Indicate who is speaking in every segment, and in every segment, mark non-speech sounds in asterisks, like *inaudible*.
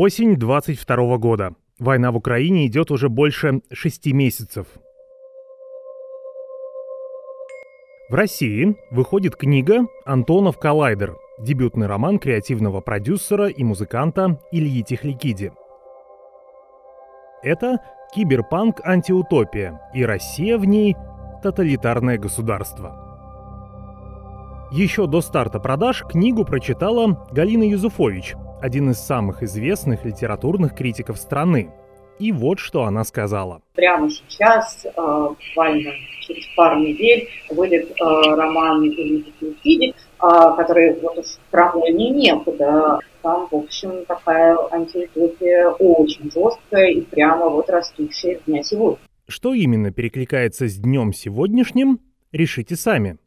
Speaker 1: Осень 22 года. Война в Украине идет уже больше шести месяцев. В России выходит книга «Антонов коллайдер», дебютный роман креативного продюсера и музыканта Ильи Техликиди. Это киберпанк-антиутопия, и Россия в ней – тоталитарное государство. Еще до старта продаж книгу прочитала Галина Юзуфович, один из самых известных литературных критиков страны. И вот что она сказала.
Speaker 2: Прямо сейчас, э, буквально через пару недель, выйдет э, роман Никиди, э, который вот уж сравнение некуда. Там, в общем, такая антиутопия очень жесткая и прямо вот растущая дня сегодня.
Speaker 1: Что именно перекликается с днем сегодняшним, решите сами.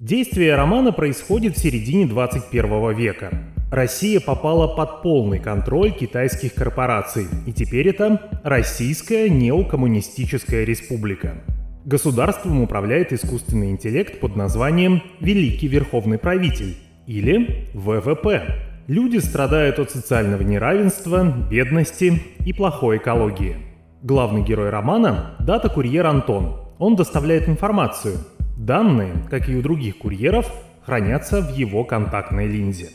Speaker 1: Действие романа происходит в середине 21 века. Россия попала под полный контроль китайских корпораций, и теперь это Российская неокоммунистическая республика. Государством управляет искусственный интеллект под названием «Великий Верховный Правитель» или ВВП. Люди страдают от социального неравенства, бедности и плохой экологии. Главный герой романа – дата-курьер Антон. Он доставляет информацию – Данные, как и у других курьеров, хранятся в его контактной линзе.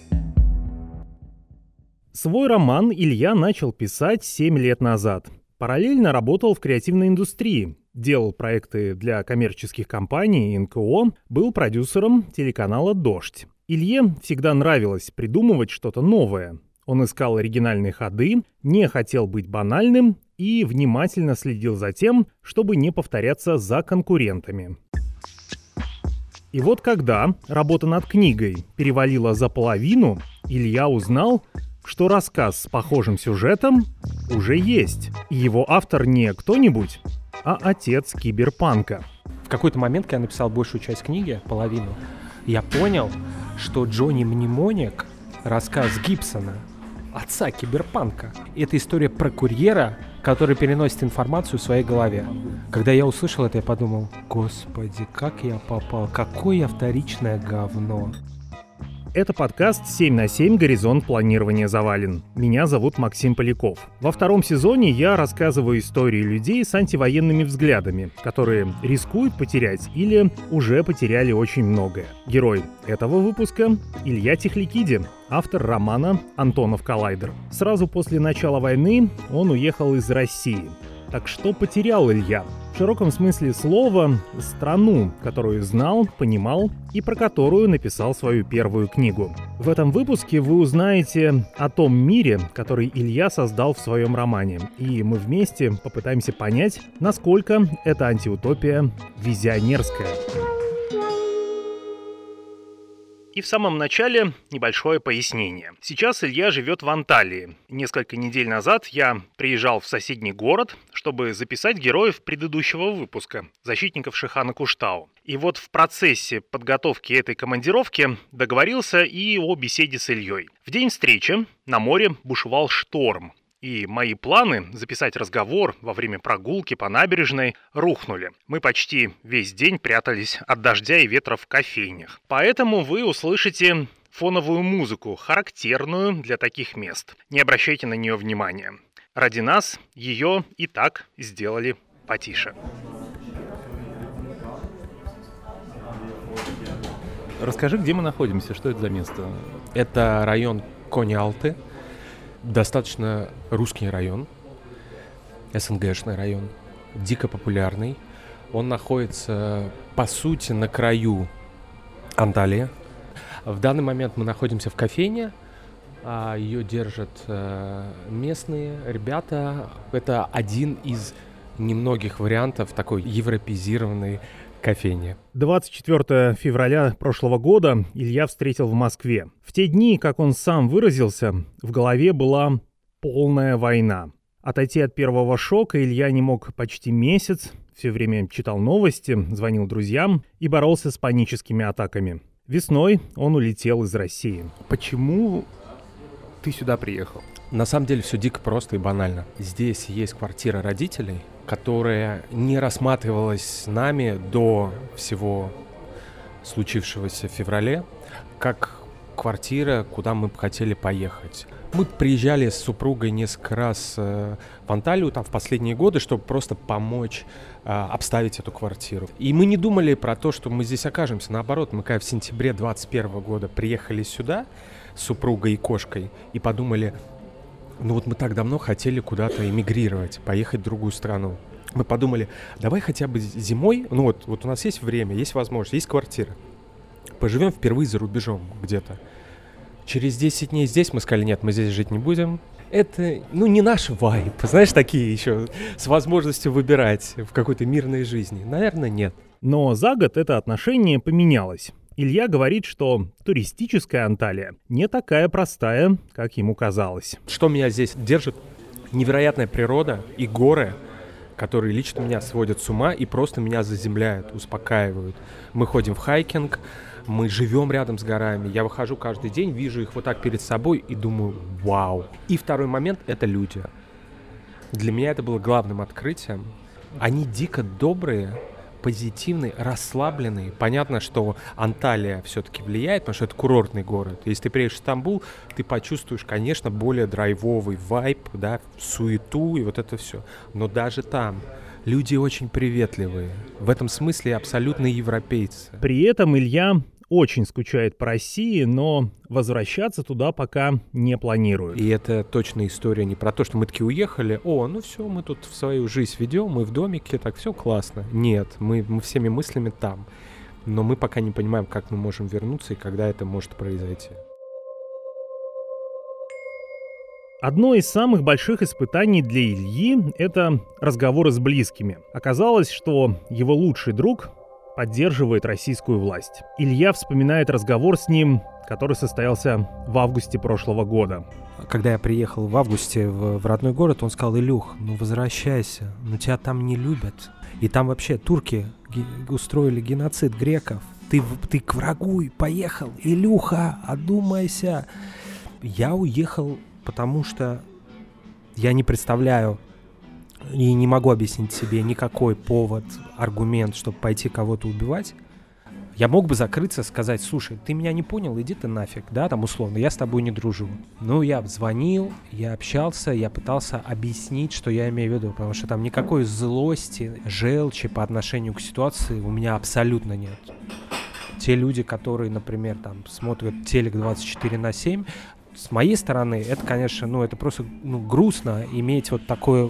Speaker 1: Свой роман Илья начал писать 7 лет назад. Параллельно работал в креативной индустрии, делал проекты для коммерческих компаний и НКО, был продюсером телеканала «Дождь». Илье всегда нравилось придумывать что-то новое. Он искал оригинальные ходы, не хотел быть банальным и внимательно следил за тем, чтобы не повторяться за конкурентами. И вот когда работа над книгой перевалила за половину, Илья узнал, что рассказ с похожим сюжетом уже есть. И его автор не кто-нибудь, а отец киберпанка.
Speaker 3: В какой-то момент, когда я написал большую часть книги, половину, я понял, что Джонни Мнемоник — рассказ Гибсона, отца киберпанка. Это история про курьера, который переносит информацию в своей голове. Когда я услышал это, я подумал, господи, как я попал, какое я вторичное говно.
Speaker 1: Это подкаст «7 на 7. Горизонт планирования завален». Меня зовут Максим Поляков. Во втором сезоне я рассказываю истории людей с антивоенными взглядами, которые рискуют потерять или уже потеряли очень многое. Герой этого выпуска — Илья Техликиди, автор романа «Антонов коллайдер». Сразу после начала войны он уехал из России. Так что потерял Илья? В широком смысле слова страну, которую знал, понимал и про которую написал свою первую книгу. В этом выпуске вы узнаете о том мире, который Илья создал в своем романе, и мы вместе попытаемся понять, насколько эта антиутопия визионерская. И в самом начале небольшое пояснение. Сейчас Илья живет в Анталии. Несколько недель назад я приезжал в соседний город, чтобы записать героев предыдущего выпуска, защитников Шихана Куштау. И вот в процессе подготовки этой командировки договорился и о беседе с Ильей. В день встречи на море бушевал шторм, и мои планы записать разговор во время прогулки по набережной рухнули. Мы почти весь день прятались от дождя и ветра в кофейнях. Поэтому вы услышите фоновую музыку, характерную для таких мест. Не обращайте на нее внимания. Ради нас ее и так сделали потише. Расскажи, где мы находимся, что это за место?
Speaker 3: Это район Кони-Алты, достаточно русский район, СНГшный район, дико популярный. Он находится, по сути, на краю Анталии. В данный момент мы находимся в кофейне, а ее держат э, местные ребята. Это один из немногих вариантов такой европезированной кофейне.
Speaker 1: 24 февраля прошлого года Илья встретил в Москве. В те дни, как он сам выразился, в голове была полная война. Отойти от первого шока Илья не мог почти месяц, все время читал новости, звонил друзьям и боролся с паническими атаками. Весной он улетел из России. Почему ты сюда приехал?
Speaker 3: На самом деле все дико просто и банально. Здесь есть квартира родителей, которая не рассматривалась нами до всего случившегося в феврале, как квартира, куда мы бы хотели поехать. Мы приезжали с супругой несколько раз э, в Анталию там в последние годы, чтобы просто помочь э, обставить эту квартиру. И мы не думали про то, что мы здесь окажемся. Наоборот, мы когда в сентябре 21 года приехали сюда с супругой и кошкой и подумали, ну вот мы так давно хотели куда-то эмигрировать, поехать в другую страну. Мы подумали, давай хотя бы зимой, ну вот, вот у нас есть время, есть возможность, есть квартира. Поживем впервые за рубежом где-то. Через 10 дней здесь мы сказали, нет, мы здесь жить не будем. Это, ну, не наш вайп, *laughs* знаешь, такие еще, с возможностью выбирать в какой-то мирной жизни. Наверное, нет.
Speaker 1: Но за год это отношение поменялось. Илья говорит, что туристическая Анталия не такая простая, как ему казалось.
Speaker 3: Что меня здесь держит? Невероятная природа и горы, которые лично меня сводят с ума и просто меня заземляют, успокаивают. Мы ходим в хайкинг, мы живем рядом с горами. Я выхожу каждый день, вижу их вот так перед собой и думаю, вау. И второй момент — это люди. Для меня это было главным открытием. Они дико добрые, позитивные, расслабленные. Понятно, что Анталия все-таки влияет, потому что это курортный город. Если ты приедешь в Стамбул, ты почувствуешь, конечно, более драйвовый вайп, да, суету и вот это все. Но даже там люди очень приветливые. В этом смысле абсолютно европейцы.
Speaker 1: При этом Илья очень скучает по России, но возвращаться туда пока не планирует.
Speaker 3: И это точно история не про то, что мы таки уехали, о, ну все, мы тут в свою жизнь ведем, мы в домике, так все классно. Нет, мы, мы всеми мыслями там. Но мы пока не понимаем, как мы можем вернуться и когда это может произойти.
Speaker 1: Одно из самых больших испытаний для Ильи – это разговоры с близкими. Оказалось, что его лучший друг поддерживает российскую власть. Илья вспоминает разговор с ним, который состоялся в августе прошлого года.
Speaker 3: Когда я приехал в августе в, в родной город, он сказал, Илюх, ну возвращайся, но тебя там не любят. И там вообще турки устроили геноцид греков. Ты, ты к врагу поехал, Илюха, одумайся. Я уехал, потому что я не представляю, и не могу объяснить себе никакой повод, аргумент, чтобы пойти кого-то убивать, я мог бы закрыться, сказать, слушай, ты меня не понял, иди ты нафиг, да, там условно, я с тобой не дружу. Ну, я звонил, я общался, я пытался объяснить, что я имею в виду, потому что там никакой злости, желчи по отношению к ситуации у меня абсолютно нет. Те люди, которые, например, там смотрят телек 24 на 7, с моей стороны, это, конечно, ну, это просто ну, грустно иметь вот такое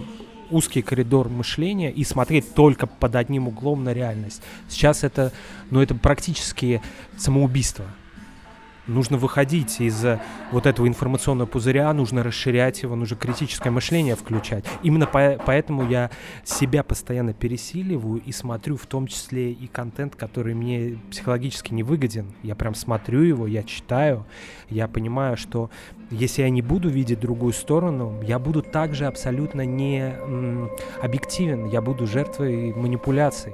Speaker 3: узкий коридор мышления и смотреть только под одним углом на реальность. Сейчас это, ну, это практически самоубийство. Нужно выходить из вот этого информационного пузыря, нужно расширять его, нужно критическое мышление включать. Именно по поэтому я себя постоянно пересиливаю и смотрю в том числе и контент, который мне психологически не выгоден. Я прям смотрю его, я читаю, я понимаю, что если я не буду видеть другую сторону, я буду также абсолютно не объективен, я буду жертвой манипуляций.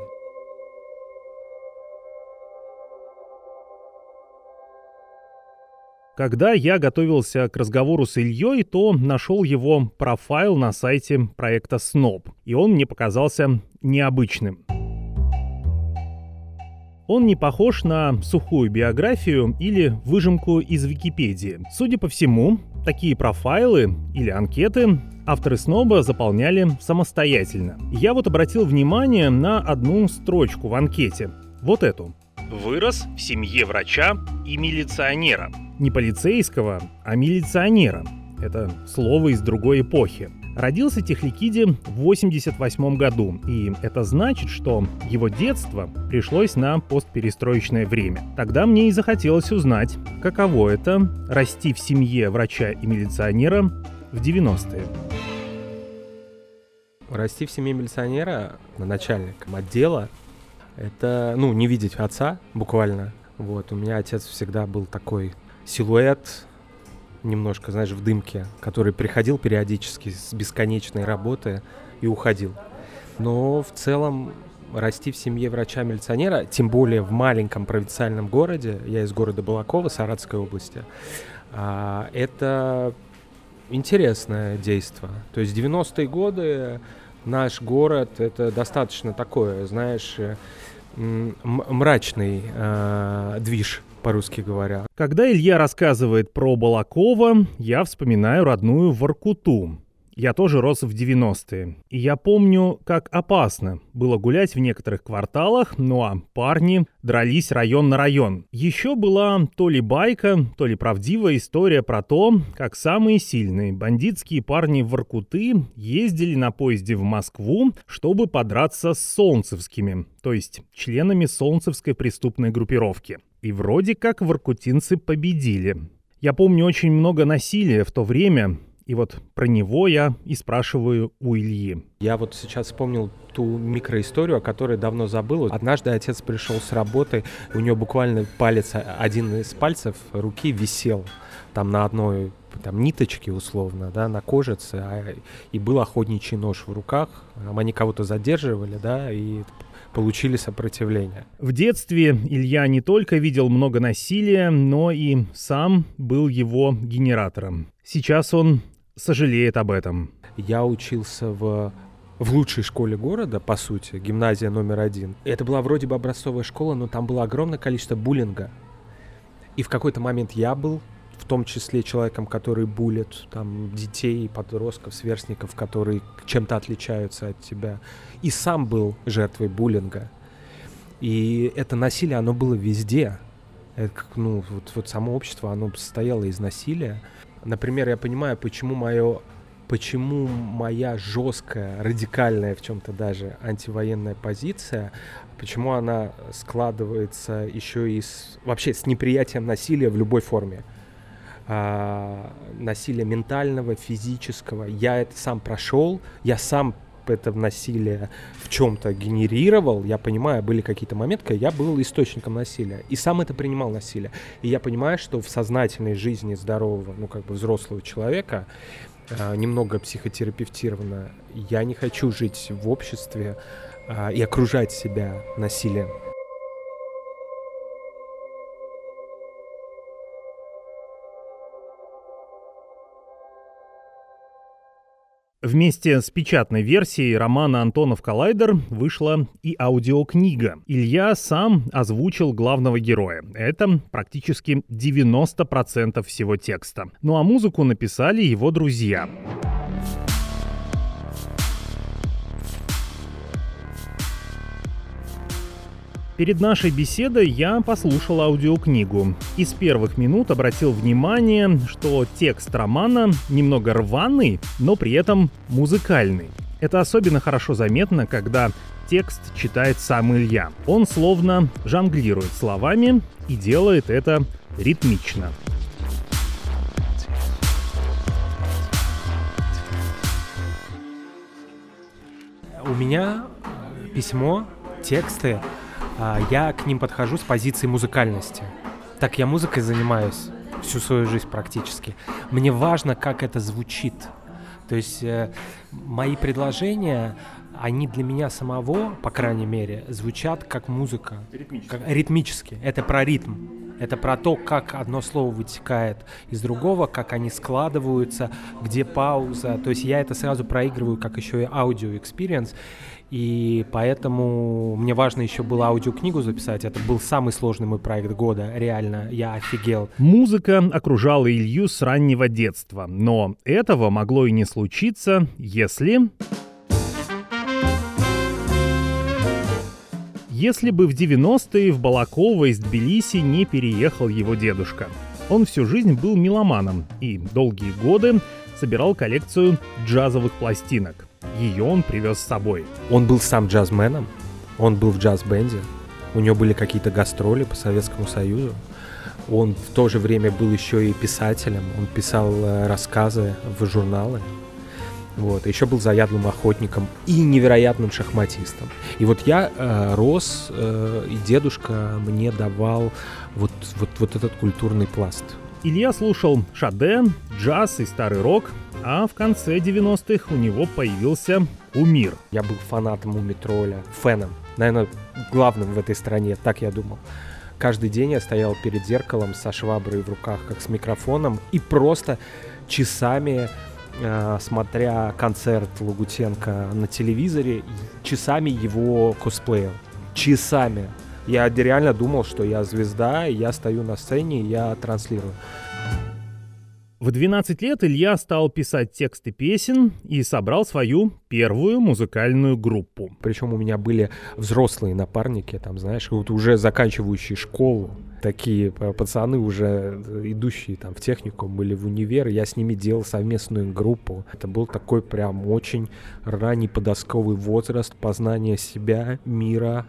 Speaker 1: Когда я готовился к разговору с Ильей, то нашел его профайл на сайте проекта Snob, и он мне показался необычным. Он не похож на сухую биографию или выжимку из Википедии. Судя по всему, такие профайлы или анкеты авторы Сноба заполняли самостоятельно. Я вот обратил внимание на одну строчку в анкете. Вот эту. Вырос в семье врача и милиционера – не полицейского, а милиционера. Это слово из другой эпохи. Родился Техликиди в 88 году, и это значит, что его детство пришлось на постперестроечное время. Тогда мне и захотелось узнать, каково это – расти в семье врача и милиционера в 90-е.
Speaker 3: Расти в семье милиционера на начальником отдела – это, ну, не видеть отца буквально. Вот, у меня отец всегда был такой силуэт немножко, знаешь, в дымке, который приходил периодически с бесконечной работы и уходил. Но в целом расти в семье врача-милиционера, тем более в маленьком провинциальном городе, я из города Балакова, Саратовской области, а, это интересное действие. То есть 90-е годы наш город это достаточно такое, знаешь, мрачный э, движ по-русски говоря.
Speaker 1: Когда Илья рассказывает про Балакова, я вспоминаю родную Воркуту. Я тоже рос в 90-е. И я помню, как опасно было гулять в некоторых кварталах, ну а парни дрались район на район. Еще была то ли байка, то ли правдивая история про то, как самые сильные бандитские парни в Воркуты ездили на поезде в Москву, чтобы подраться с солнцевскими, то есть членами солнцевской преступной группировки. И вроде как воркутинцы победили. Я помню очень много насилия в то время, и вот про него я и спрашиваю у Ильи.
Speaker 3: Я вот сейчас вспомнил ту микроисторию, о которой давно забыл. Однажды отец пришел с работы, у него буквально палец, один из пальцев руки висел там на одной там ниточке условно, да, на кожице, а, и был охотничий нож в руках. Они кого-то задерживали, да, и получили сопротивление.
Speaker 1: В детстве Илья не только видел много насилия, но и сам был его генератором. Сейчас он сожалеет об этом.
Speaker 3: Я учился в в лучшей школе города, по сути, гимназия номер один. Это была вроде бы образцовая школа, но там было огромное количество буллинга. И в какой-то момент я был в том числе человеком, который булит там детей, подростков, сверстников, которые чем-то отличаются от тебя. И сам был жертвой буллинга. И это насилие, оно было везде. Это, ну, вот, вот само общество, оно состояло из насилия. Например, я понимаю, почему мое почему моя жесткая, радикальная в чем-то даже антивоенная позиция, почему она складывается еще и с, вообще с неприятием насилия в любой форме. А, насилия ментального, физического. Я это сам прошел, я сам это насилие в чем-то генерировал, я понимаю, были какие-то моменты, я был источником насилия. И сам это принимал насилие. И я понимаю, что в сознательной жизни здорового, ну, как бы взрослого человека, э, немного психотерапевтированно, я не хочу жить в обществе э, и окружать себя насилием.
Speaker 1: Вместе с печатной версией романа «Антонов коллайдер» вышла и аудиокнига. Илья сам озвучил главного героя. Это практически 90% всего текста. Ну а музыку написали его друзья. Перед нашей беседой я послушал аудиокнигу. И с первых минут обратил внимание, что текст романа немного рваный, но при этом музыкальный. Это особенно хорошо заметно, когда текст читает сам Илья. Он словно жонглирует словами и делает это ритмично.
Speaker 3: У меня письмо, тексты я к ним подхожу с позиции музыкальности. Так я музыкой занимаюсь всю свою жизнь практически. Мне важно, как это звучит. То есть э, мои предложения, они для меня самого, по крайней мере, звучат как музыка. Ритмически. Как, ритмически. Это про ритм. Это про то, как одно слово вытекает из другого, как они складываются, где пауза. То есть я это сразу проигрываю как еще и аудио- experience. И поэтому мне важно еще было аудиокнигу записать. Это был самый сложный мой проект года. Реально, я офигел.
Speaker 1: Музыка окружала Илью с раннего детства. Но этого могло и не случиться, если... Если бы в 90-е в Балаково из Тбилиси не переехал его дедушка. Он всю жизнь был меломаном и долгие годы собирал коллекцию джазовых пластинок. Ее он привез с собой.
Speaker 3: Он был сам джазменом, он был в джаз-бенде, у него были какие-то гастроли по Советскому Союзу. Он в то же время был еще и писателем, он писал э, рассказы в журналы. Вот. Еще был заядлым охотником и невероятным шахматистом. И вот я э, рос, э, и дедушка мне давал вот, вот, вот этот культурный пласт.
Speaker 1: Илья слушал шаде, джаз и старый рок, а в конце 90-х у него появился кумир.
Speaker 3: Я был фанатом Умитроля, феном, наверное, главным в этой стране, так я думал. Каждый день я стоял перед зеркалом со шваброй в руках, как с микрофоном, и просто часами э, смотря концерт Лагутенко на телевизоре, часами его косплеил. Часами. Я реально думал, что я звезда, я стою на сцене, я транслирую.
Speaker 1: В 12 лет Илья стал писать тексты песен и собрал свою первую музыкальную группу.
Speaker 3: Причем у меня были взрослые напарники, там, знаешь, вот уже заканчивающие школу. Такие пацаны уже идущие там в технику были в универ. Я с ними делал совместную группу. Это был такой прям очень ранний подростковый возраст, познание себя, мира,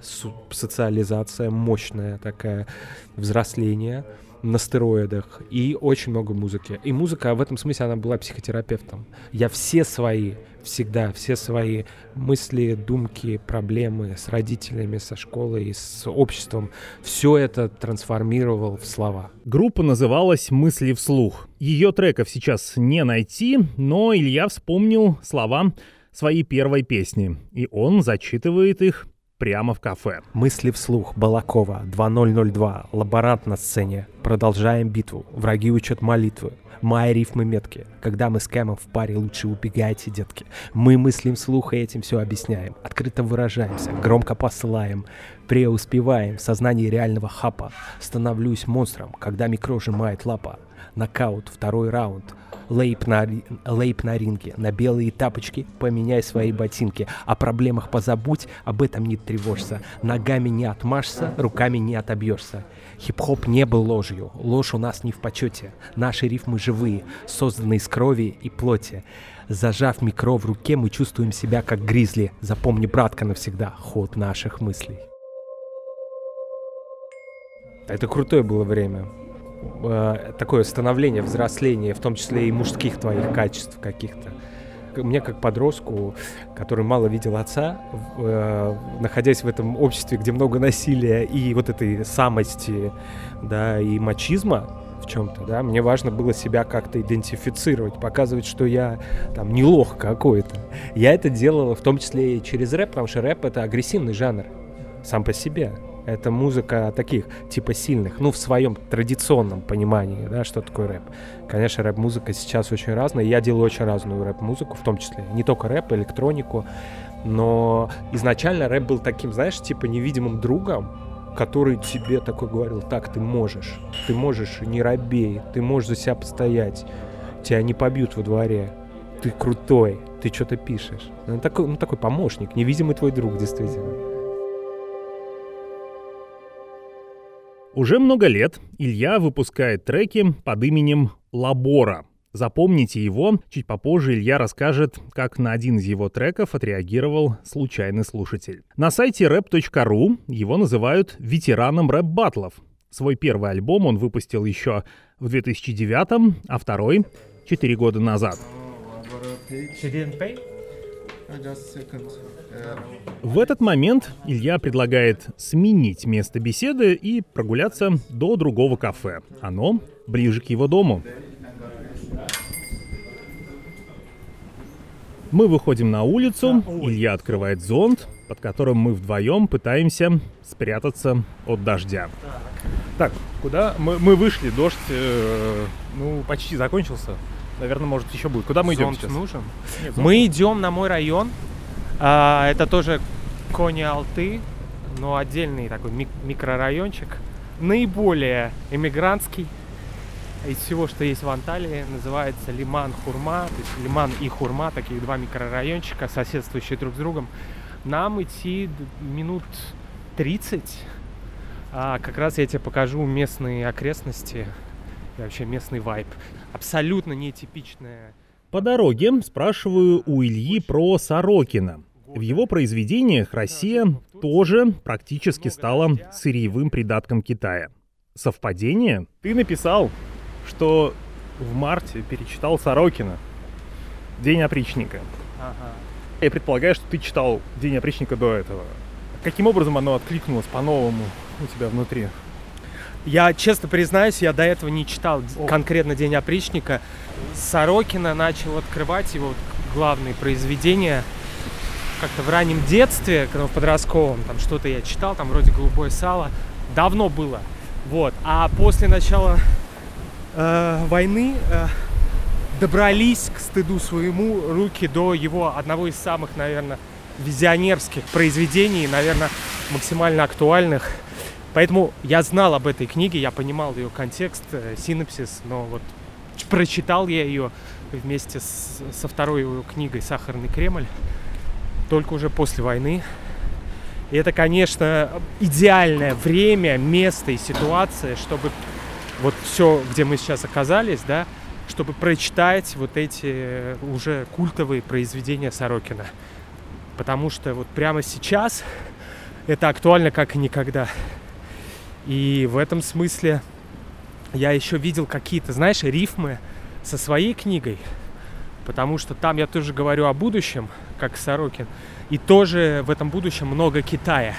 Speaker 3: социализация мощная такая, взросление на стероидах и очень много музыки. И музыка в этом смысле, она была психотерапевтом. Я все свои, всегда, все свои мысли, думки, проблемы с родителями, со школой, с обществом, все это трансформировал в слова.
Speaker 1: Группа называлась «Мысли вслух». Ее треков сейчас не найти, но Илья вспомнил слова своей первой песни, и он зачитывает их прямо в кафе.
Speaker 3: Мысли вслух. Балакова. 2002. Лаборант на сцене. Продолжаем битву. Враги учат молитвы. Мои рифмы метки. Когда мы с Кэмом в паре, лучше убегайте, детки. Мы мыслим вслух и этим все объясняем. Открыто выражаемся, громко посылаем. Преуспеваем в сознании реального хапа. Становлюсь монстром, когда микро сжимает лапа. Нокаут, второй раунд. Лейп на, лейп на ринге, на белые тапочки, поменяй свои ботинки. О проблемах позабудь, об этом не тревожься. Ногами не отмашься, руками не отобьешься. Хип-хоп не был ложью, ложь у нас не в почете. Наши рифмы живые, созданы из крови и плоти. Зажав микро в руке, мы чувствуем себя как гризли. Запомни, братка, навсегда ход наших мыслей. Это крутое было время э, такое становление, взросление, в том числе и мужских твоих качеств каких-то. Мне как подростку, который мало видел отца, э, находясь в этом обществе, где много насилия и вот этой самости, да, и мачизма, в чем-то, да, мне важно было себя как-то идентифицировать, показывать, что я там не лох какой-то. Я это делал в том числе и через рэп, потому что рэп это агрессивный жанр сам по себе. Это музыка таких, типа сильных, ну, в своем традиционном понимании, да, что такое рэп. Конечно, рэп-музыка сейчас очень разная, я делаю очень разную рэп-музыку, в том числе не только рэп, электронику, но изначально рэп был таким, знаешь, типа невидимым другом, который тебе такой говорил, так, ты можешь, ты можешь, не робей, ты можешь за себя постоять, тебя не побьют во дворе, ты крутой, ты что-то пишешь. Ну, такой, ну, такой помощник, невидимый твой друг, действительно.
Speaker 1: Уже много лет Илья выпускает треки под именем Лабора. Запомните его, чуть попозже Илья расскажет, как на один из его треков отреагировал случайный слушатель. На сайте rap.ru его называют ветераном рэп-баттлов. Свой первый альбом он выпустил еще в 2009, а второй — 4 года назад. В этот момент Илья предлагает сменить место беседы и прогуляться до другого кафе. Оно ближе к его дому. Мы выходим на улицу, Илья открывает зонт, под которым мы вдвоем пытаемся спрятаться от дождя. Так, куда? Мы, мы вышли, дождь, э, ну, почти закончился. Наверное, может, еще будет. Куда мы идем сейчас?
Speaker 3: нужен?
Speaker 1: Нет,
Speaker 3: Мы идем на мой район. А, это тоже Кони Алты, но отдельный такой мик- микрорайончик. Наиболее эмигрантский из всего, что есть в Анталии, называется Лиман Хурма. То есть Лиман и Хурма, такие два микрорайончика, соседствующие друг с другом. Нам идти минут 30. А, как раз я тебе покажу местные окрестности и вообще местный вайб. Абсолютно нетипичная
Speaker 1: По дороге спрашиваю у Ильи про Сорокина. В его произведениях Россия тоже практически стала сырьевым придатком Китая. Совпадение? Ты написал, что в марте перечитал Сорокина. День опричника.
Speaker 3: Ага.
Speaker 1: Я предполагаю, что ты читал День опричника до этого. Каким образом оно откликнулось по-новому у тебя внутри?
Speaker 3: Я честно признаюсь, я до этого не читал
Speaker 1: О.
Speaker 3: конкретно День опричника. Сорокина начал открывать его вот главные произведения как-то в раннем детстве, когда в подростковом, там что-то я читал, там вроде «Голубое сало». Давно было. Вот. А после начала э, войны э, добрались к стыду своему руки до его одного из самых, наверное, визионерских произведений, наверное, максимально актуальных. Поэтому я знал об этой книге, я понимал ее контекст, э, синопсис, но вот прочитал я ее вместе с, со второй его книгой «Сахарный Кремль» только уже после войны. И это, конечно, идеальное время, место и ситуация, чтобы вот все, где мы сейчас оказались, да, чтобы прочитать вот эти уже культовые произведения Сорокина. Потому что вот прямо сейчас это актуально как никогда. И в этом смысле я еще видел какие-то, знаешь, рифмы со своей книгой, потому что там я тоже говорю о будущем, как Сорокин, и тоже в этом будущем много Китая.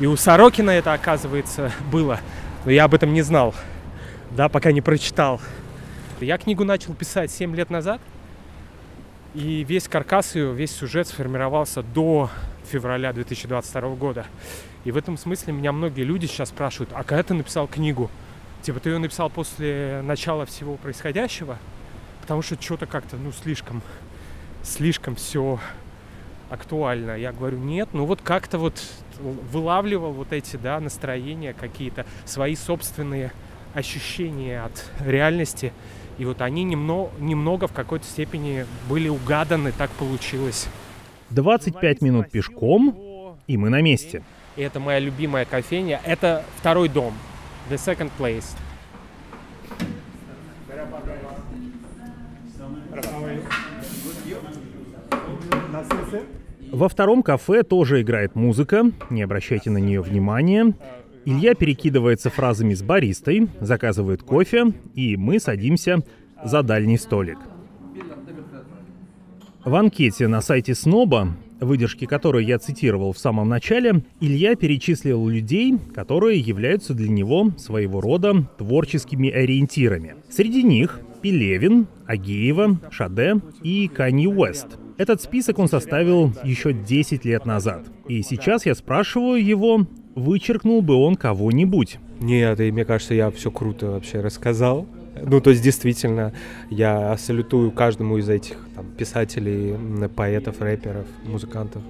Speaker 3: И у Сорокина это, оказывается, было, но я об этом не знал, да, пока не прочитал. Я книгу начал писать 7 лет назад, и весь каркас ее, весь сюжет сформировался до февраля 2022 года. И в этом смысле меня многие люди сейчас спрашивают, а когда ты написал книгу? Типа ты ее написал после начала всего происходящего? Потому что что-то как-то, ну, слишком, слишком все актуально. Я говорю, нет, ну вот как-то вот вылавливал вот эти, да, настроения какие-то, свои собственные ощущения от реальности. И вот они немного, немного в какой-то степени были угаданы, так получилось.
Speaker 1: 25 минут пешком, и мы на месте.
Speaker 3: И это моя любимая кофейня. Это второй дом. The second place.
Speaker 1: Во втором кафе тоже играет музыка, не обращайте на нее внимания. Илья перекидывается фразами с баристой, заказывает кофе, и мы садимся за дальний столик. В анкете на сайте Сноба, выдержки которой я цитировал в самом начале, Илья перечислил людей, которые являются для него своего рода творческими ориентирами. Среди них Пелевин, Агеева, Шаде и Канни Уэст. Этот список он составил еще 10 лет назад. И сейчас я спрашиваю его, вычеркнул бы он кого-нибудь.
Speaker 3: Нет, и мне кажется, я все круто вообще рассказал. Ну, то есть, действительно, я салютую каждому из этих там, писателей, поэтов, рэперов, музыкантов.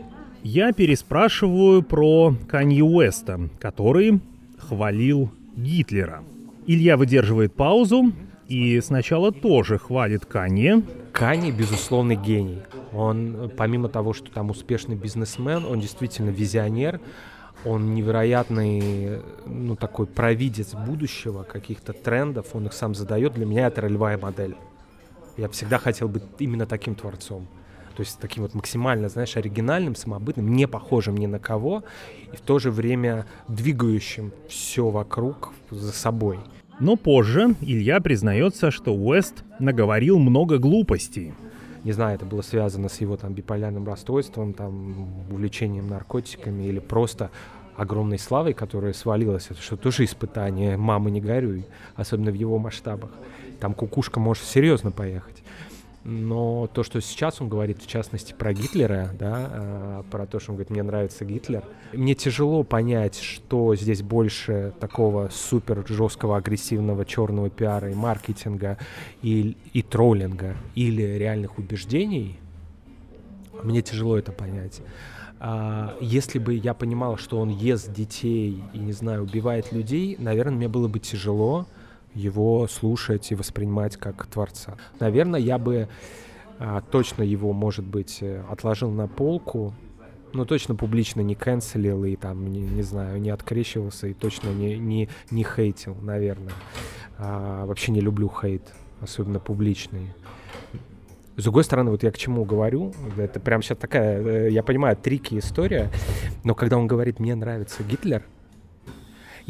Speaker 1: Я переспрашиваю про Канье Уэста, который хвалил Гитлера. Илья выдерживает паузу и сначала тоже хвалит Канье.
Speaker 3: Канье, безусловно, гений. Он, помимо того, что там успешный бизнесмен, он действительно визионер, он невероятный, ну, такой провидец будущего, каких-то трендов, он их сам задает. Для меня это ролевая модель. Я всегда хотел быть именно таким творцом. То есть таким вот максимально, знаешь, оригинальным, самобытным, не похожим ни на кого, и в то же время двигающим все вокруг за собой.
Speaker 1: Но позже Илья признается, что Уэст наговорил много глупостей
Speaker 3: не знаю, это было связано с его там биполярным расстройством, там, увлечением наркотиками или просто огромной славой, которая свалилась. Это что тоже испытание, мама не горюй, особенно в его масштабах. Там кукушка может серьезно поехать. Но то, что сейчас он говорит, в частности, про Гитлера, да, а, про то, что он говорит, мне нравится Гитлер, мне тяжело понять, что здесь больше такого супер жесткого, агрессивного черного пиара и маркетинга и, и троллинга или реальных убеждений. Мне тяжело это понять. А, если бы я понимал, что он ест детей и, не знаю, убивает людей, наверное, мне было бы тяжело, его слушать и воспринимать как творца. Наверное, я бы а, точно его, может быть, э, отложил на полку, но точно публично не канцелил и там, не, не знаю, не открещивался и точно не, не, не хейтил, наверное. А, вообще не люблю хейт, особенно публичный. С другой стороны, вот я к чему говорю, это прям сейчас такая, э, я понимаю, трики история, но когда он говорит, мне нравится Гитлер,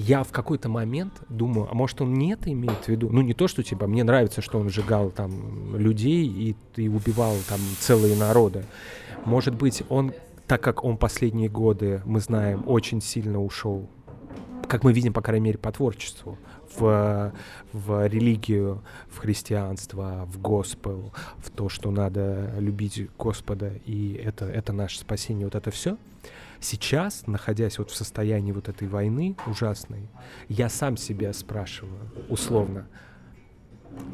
Speaker 3: я в какой-то момент думаю, а может он не это имеет в виду? Ну не то, что типа мне нравится, что он сжигал там людей и, и убивал там целые народы. Может быть, он, так как он последние годы, мы знаем, очень сильно ушел, как мы видим, по крайней мере, по творчеству, в, в религию, в христианство, в госпел, в то, что надо любить Господа, и это, это наше спасение, вот это все — Сейчас, находясь вот в состоянии вот этой войны ужасной, я сам себя спрашиваю, условно,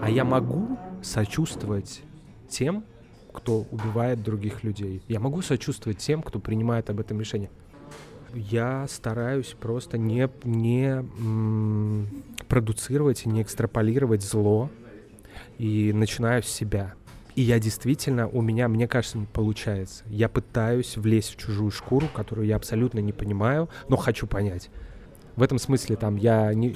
Speaker 3: а я могу сочувствовать тем, кто убивает других людей? Я могу сочувствовать тем, кто принимает об этом решение? я стараюсь просто не, не продуцировать, не экстраполировать зло и начинаю с себя. И я действительно, у меня, мне кажется, не получается. Я пытаюсь влезть в чужую шкуру, которую я абсолютно не понимаю, но хочу понять. В этом смысле там я не,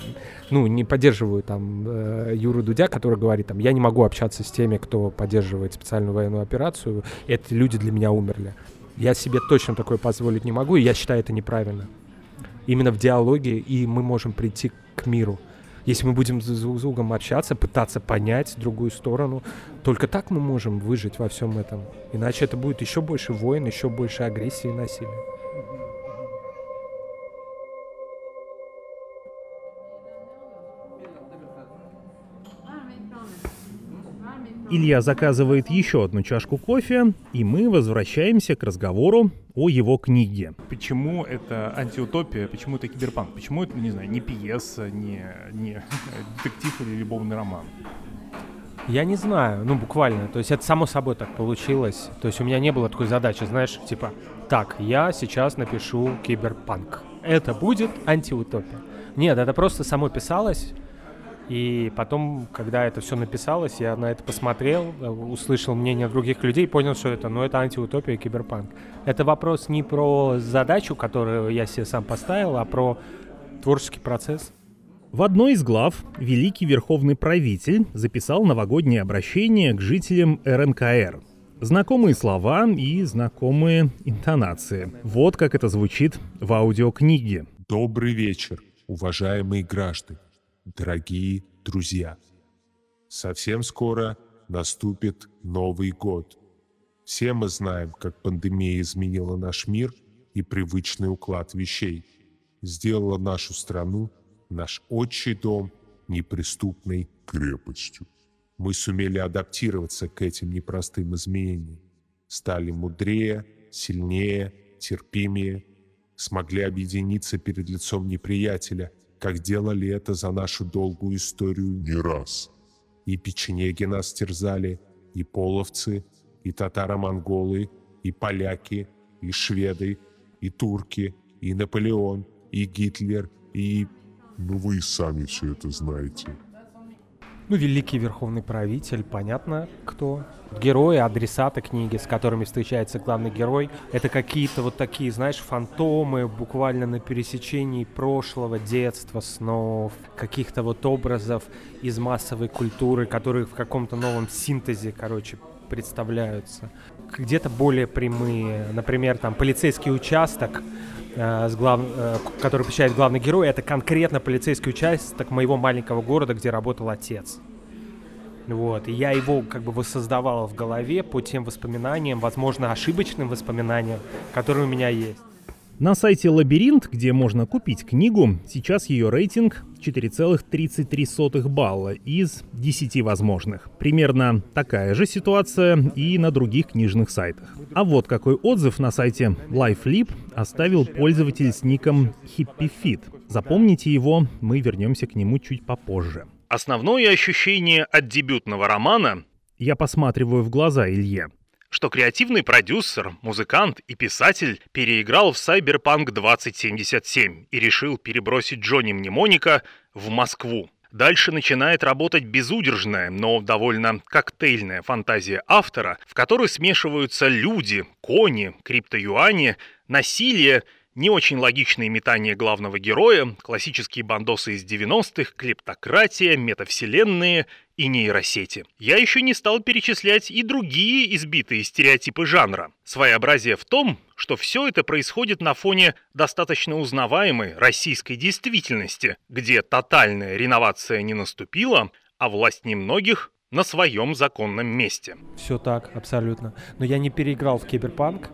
Speaker 3: ну, не поддерживаю там э, Юру Дудя, который говорит там, я не могу общаться с теми, кто поддерживает специальную военную операцию. Эти люди для меня умерли. Я себе точно такое позволить не могу, и я считаю это неправильно. Именно в диалоге, и мы можем прийти к миру. Если мы будем с другом общаться, пытаться понять другую сторону, только так мы можем выжить во всем этом. Иначе это будет еще больше войн, еще больше агрессии и насилия.
Speaker 1: Илья заказывает еще одну чашку кофе, и мы возвращаемся к разговору о его книге.
Speaker 4: Почему это антиутопия, почему это киберпанк, почему это, не знаю, не пьеса, не, не детектив или любовный роман?
Speaker 3: Я не знаю, ну буквально, то есть это само собой так получилось. То есть у меня не было такой задачи, знаешь, типа, так, я сейчас напишу киберпанк. Это будет антиутопия. Нет, это просто само писалось. И потом, когда это все написалось, я на это посмотрел, э, услышал мнение других людей, понял, что это, ну, это антиутопия киберпанк. Это вопрос не про задачу, которую я себе сам поставил, а про творческий процесс.
Speaker 1: В одной из глав великий верховный правитель записал новогоднее обращение к жителям РНКР. Знакомые слова и знакомые интонации. Вот как это звучит в аудиокниге.
Speaker 5: Добрый вечер, уважаемые граждане дорогие друзья! Совсем скоро наступит Новый год. Все мы знаем, как пандемия изменила наш мир и привычный уклад вещей, сделала нашу страну, наш отчий дом неприступной крепостью. Мы сумели адаптироваться к этим непростым изменениям, стали мудрее, сильнее, терпимее, смогли объединиться перед лицом неприятеля – как делали это за нашу долгую историю не раз. И печенеги нас терзали, и половцы, и татаро-монголы, и поляки, и шведы, и турки, и Наполеон, и Гитлер, и... Ну вы и сами все это знаете.
Speaker 3: Ну, великий верховный правитель, понятно, кто. Герои, адресаты книги, с которыми встречается главный герой, это какие-то вот такие, знаешь, фантомы, буквально на пересечении прошлого, детства, снов, каких-то вот образов из массовой культуры, которые в каком-то новом синтезе, короче, представляются. Где-то более прямые, например, там полицейский участок, с глав... э, который посещает главный герой, это конкретно полицейский участок моего маленького города, где работал отец. Вот, и я его как бы воссоздавал в голове по тем воспоминаниям, возможно, ошибочным воспоминаниям, которые у меня есть.
Speaker 1: На сайте Лабиринт, где можно купить книгу, сейчас ее рейтинг 4,33 балла из 10 возможных. Примерно такая же ситуация и на других книжных сайтах. А вот какой отзыв на сайте LifeLib оставил пользователь с ником HippieFit. Запомните его, мы вернемся к нему чуть попозже. Основное ощущение от дебютного романа я посматриваю в глаза Илье что креативный продюсер, музыкант и писатель переиграл в Cyberpunk 2077 и решил перебросить Джонни Мнемоника в Москву. Дальше начинает работать безудержная, но довольно коктейльная фантазия автора, в которой смешиваются люди, кони, криптоюани, насилие не очень логичные метания главного героя, классические бандосы из 90-х, клептократия, метавселенные и нейросети. Я еще не стал перечислять и другие избитые стереотипы жанра. Своеобразие в том, что все это происходит на фоне достаточно узнаваемой российской действительности, где тотальная реновация не наступила, а власть немногих на своем законном месте.
Speaker 3: Все так, абсолютно. Но я не переиграл в Киберпанк.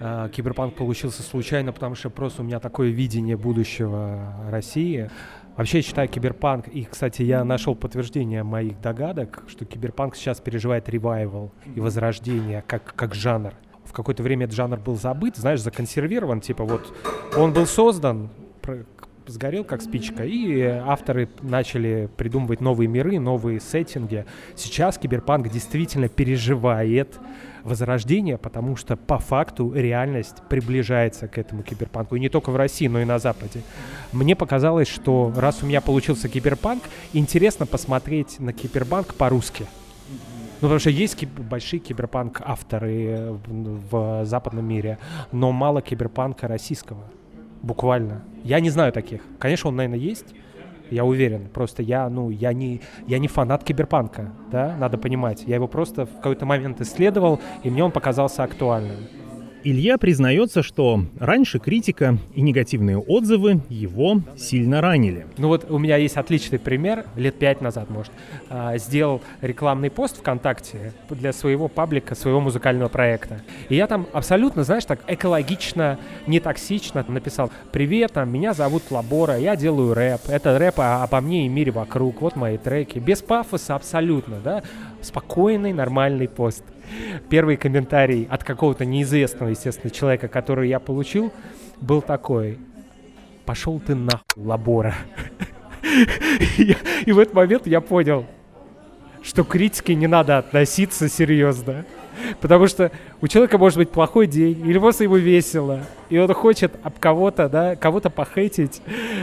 Speaker 3: А, киберпанк получился случайно, потому что просто у меня такое видение будущего России. Вообще я считаю киберпанк, и, кстати, я нашел подтверждение моих догадок, что киберпанк сейчас переживает ревайвал и возрождение как, как жанр. В какое-то время этот жанр был забыт, знаешь, законсервирован, типа вот он был создан, сгорел как спичка, и авторы начали придумывать новые миры, новые сеттинги. Сейчас киберпанк действительно переживает возрождение, потому что по факту реальность приближается к этому киберпанку. И не только в России, но и на Западе. Мне показалось, что раз у меня получился киберпанк, интересно посмотреть на киберпанк по-русски. Ну, потому что есть киб- большие киберпанк-авторы в, в западном мире, но мало киберпанка российского. Буквально. Я не знаю таких. Конечно, он, наверное, есть. Я уверен. Просто я, ну, я не, я не фанат киберпанка, да, надо понимать. Я его просто в какой-то момент исследовал, и мне он показался актуальным.
Speaker 1: Илья признается, что раньше критика и негативные отзывы его сильно ранили.
Speaker 3: Ну вот у меня есть отличный пример, лет пять назад, может, а, сделал рекламный пост ВКонтакте для своего паблика, своего музыкального проекта. И я там абсолютно, знаешь, так экологично, не токсично написал «Привет, там, меня зовут Лабора, я делаю рэп, это рэп обо мне и мире вокруг, вот мои треки». Без пафоса абсолютно, да, спокойный, нормальный пост. Первый комментарий от какого-то неизвестного, естественно, человека, который я получил, был такой «Пошел ты нахуй, Лабора». *laughs* И в этот момент я понял, что к критике не надо относиться серьезно. Потому что у человека может быть плохой день, или просто ему весело, и он хочет об кого-то, да, кого-то похейтить,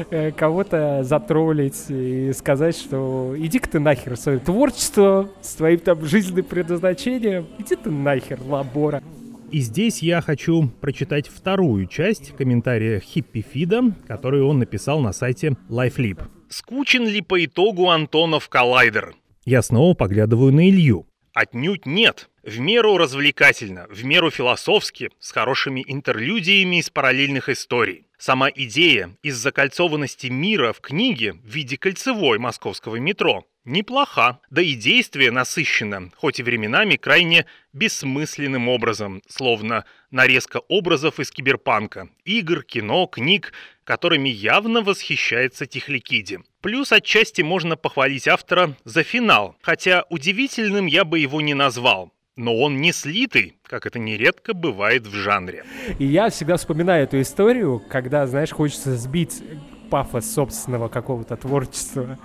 Speaker 3: э, кого-то затроллить и сказать, что иди-ка ты нахер свое творчество, с твоим там жизненным предназначением, иди ты нахер, лабора.
Speaker 1: И здесь я хочу прочитать вторую часть комментария Хиппи Фида, который он написал на сайте LifeLib. Скучен ли по итогу Антонов коллайдер? Я снова поглядываю на Илью. Отнюдь нет. В меру развлекательно, в меру философски, с хорошими интерлюдиями из параллельных историй. Сама идея из закольцованности мира в книге в виде кольцевой московского метро неплоха, да и действие насыщено, хоть и временами крайне бессмысленным образом, словно нарезка образов из киберпанка, игр, кино, книг, которыми явно восхищается Тихликиди. Плюс отчасти можно похвалить автора за финал, хотя удивительным я бы его не назвал. Но он не слитый, как это нередко бывает в жанре.
Speaker 3: И я всегда вспоминаю эту историю, когда, знаешь, хочется сбить пафос собственного какого-то творчества.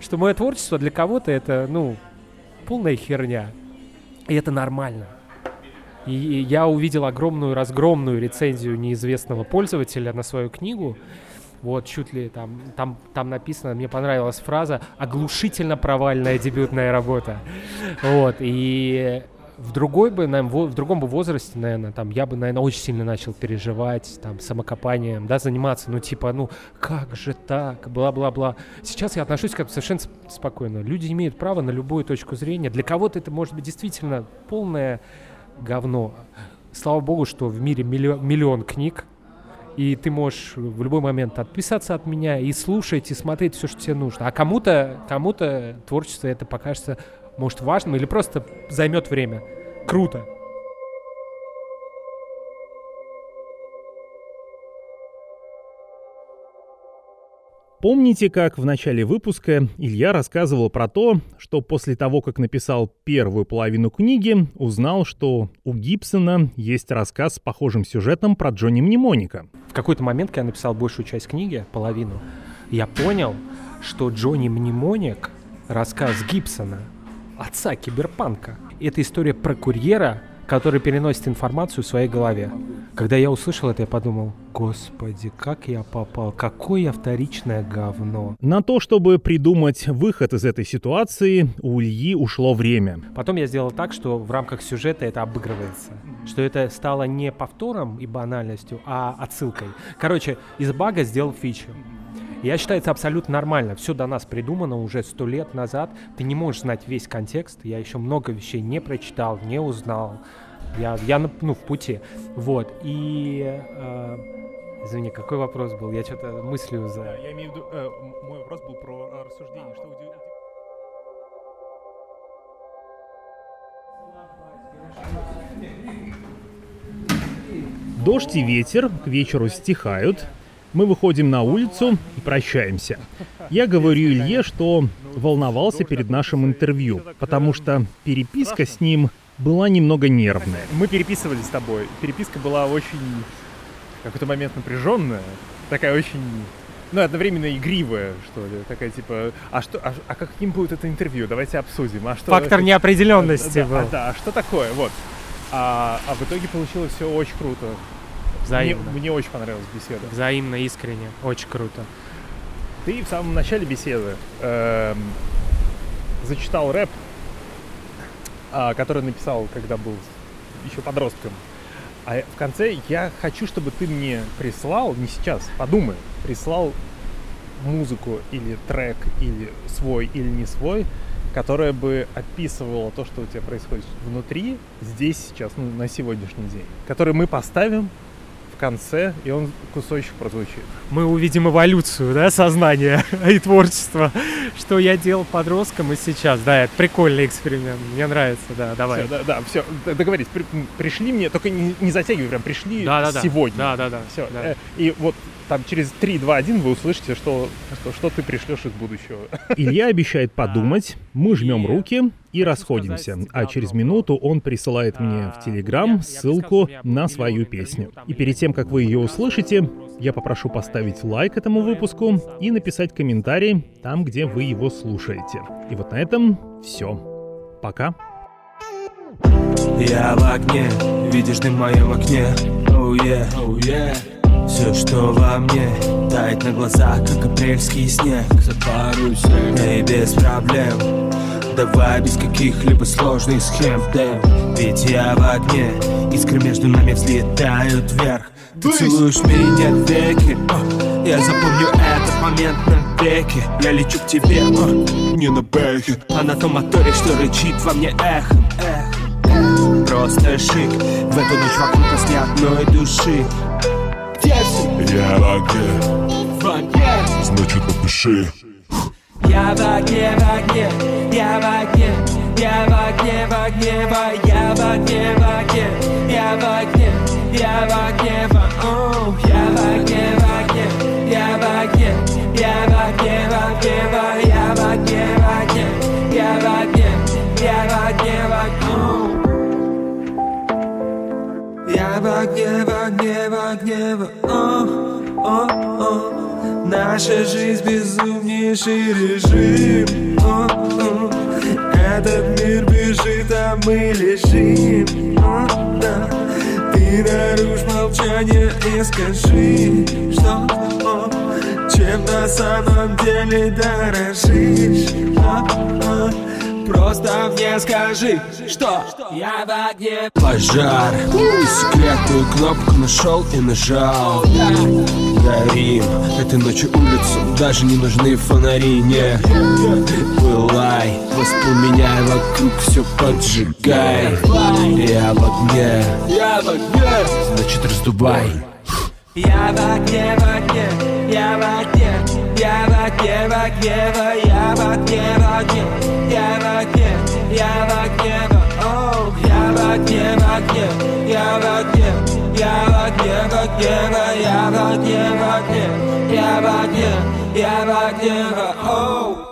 Speaker 3: Что мое творчество для кого-то это, ну, полная херня. И это нормально. И я увидел огромную, разгромную рецензию неизвестного пользователя на свою книгу. Вот, чуть ли там, там, там написано, мне понравилась фраза «оглушительно провальная дебютная работа». Вот, и в другой бы, наверное, в другом бы возрасте, наверное, там, я бы, наверное, очень сильно начал переживать, там, самокопанием, да, заниматься, ну, типа, ну, как же так, бла-бла-бла. Сейчас я отношусь как бы совершенно сп- спокойно. Люди имеют право на любую точку зрения. Для кого-то это может быть действительно полное говно. Слава богу, что в мире миллион, миллион книг, и ты можешь в любой момент отписаться от меня и слушать, и смотреть все, что тебе нужно. А кому-то, кому-то творчество это покажется, может, важным или просто займет время. Круто.
Speaker 1: Помните, как в начале выпуска Илья рассказывал про то, что после того, как написал первую половину книги, узнал, что у Гибсона есть рассказ с похожим сюжетом про Джонни Мнемоника.
Speaker 3: В какой-то момент, когда я написал большую часть книги, половину, я понял, что Джонни Мнемоник — рассказ Гибсона, отца киберпанка. Это история про курьера, который переносит информацию в своей голове. Когда я услышал это, я подумал, господи, как я попал, какое вторичное говно.
Speaker 1: На то, чтобы придумать выход из этой ситуации, у Ильи ушло время.
Speaker 3: Потом я сделал так, что в рамках сюжета это обыгрывается. Что это стало не повтором и банальностью, а отсылкой. Короче, из бага сделал фичу. Я считаю, это абсолютно нормально. Все до нас придумано уже сто лет назад. Ты не можешь знать весь контекст. Я еще много вещей не прочитал, не узнал. Я, я на- ну, в пути. Вот. И... э, извини, какой вопрос был? Я что-то мыслью за...
Speaker 4: Я имею в виду, э, мой вопрос был про э, рассуждение. Что удив-
Speaker 1: Дождь и ветер к вечеру стихают. Мы выходим на улицу и прощаемся. Я говорю Илье, что волновался перед нашим интервью, потому что переписка с ним была немного нервная.
Speaker 4: Мы переписывались с тобой. Переписка была очень в какой-то момент напряженная, такая очень
Speaker 1: ну, одновременно игривая, что ли, такая типа, а что, а, а каким будет это интервью, давайте обсудим, а что...
Speaker 3: Фактор неопределенности
Speaker 1: да,
Speaker 3: был.
Speaker 1: А, да, а что такое, вот. А, а в итоге получилось все очень круто.
Speaker 3: Взаимно.
Speaker 1: Мне, мне очень понравилась беседа.
Speaker 3: Взаимно, искренне. Очень круто.
Speaker 1: Ты в самом начале беседы эм, зачитал рэп, а, который написал, когда был еще подростком. А в конце я хочу, чтобы ты мне прислал, не сейчас, подумай, прислал музыку или трек, или свой, или не свой, которая бы описывала то, что у тебя происходит внутри, здесь, сейчас, ну, на сегодняшний день. Который мы поставим конце, и он кусочек прозвучит.
Speaker 3: Мы увидим эволюцию, да, сознания *laughs* и творчества, что я делал подростком и сейчас. Да, это прикольный эксперимент. Мне нравится, да, давай.
Speaker 1: Всё, да, да, все, договорились. При- пришли мне, только не, не затягивай, прям пришли
Speaker 3: Да, да,
Speaker 1: сегодня.
Speaker 3: Да, да, да.
Speaker 1: Все.
Speaker 3: да.
Speaker 1: И вот там через 3, 2, 1 вы услышите, что, что, что ты пришлешь из будущего. Илья обещает подумать, мы жмем
Speaker 3: И
Speaker 1: руки и расходимся. А через минуту он присылает мне в
Speaker 3: А,
Speaker 1: Телеграм
Speaker 3: я- я бы
Speaker 1: ссылку на свою песню.
Speaker 3: там
Speaker 1: И перед тем, как вы ее услышите, я попрошу поставить лайк этому выпуску и написать комментарий там, где вы его слушаете. И вот на этом все. Пока.
Speaker 6: Я в огне, видишь ты в моем окне Oh yeah, oh yeah Все, что во мне, тает на глазах, как апрельский снег За пару секунд И без проблем Давай без каких-либо сложных схем Дэм. Ведь я в огне Искры между нами взлетают вверх. Ты целуешь меня веки о, Я запомню этот момент навеки Я лечу к тебе, о, не на бэхе. А на том моторе, что рычит во мне эхом Эх, Просто шик. В эту ночь вокруг нас ни одной души. Где все?
Speaker 5: Я в огне,
Speaker 6: В огне.
Speaker 5: Значит напиши.
Speaker 6: Я в огне, в огне Я в огне Я в огне, в огне, во- Я в огне, в огне Я в огне Я в огне, о, Я в огне, в огне Я в огне Я в огне, в огне, во- Я в огне, в огне Я в огне Я в огне, в огне. Я в огне, в огне, в огне, в- о, о, о. Наша жизнь безумнейший режим. Этот мир бежит, а мы лежим да. Ты нарушь молчание и скажи, что чем на самом деле дорожишь. Просто мне скажи, что я в огне Пожар секретную кнопку нашел и нажал Горим Этой ночью улицу даже не нужны фонари Не пылай Воспламеняй вокруг все поджигай Я в огне Я в огне Значит раздувай я в огне, в огне, я в огне, я в огне, в огне, я в огне, в огне, я в огне, я в огне, я в огне, в огне, я в огне, gera diena gera gera diena gera diena gera diena oh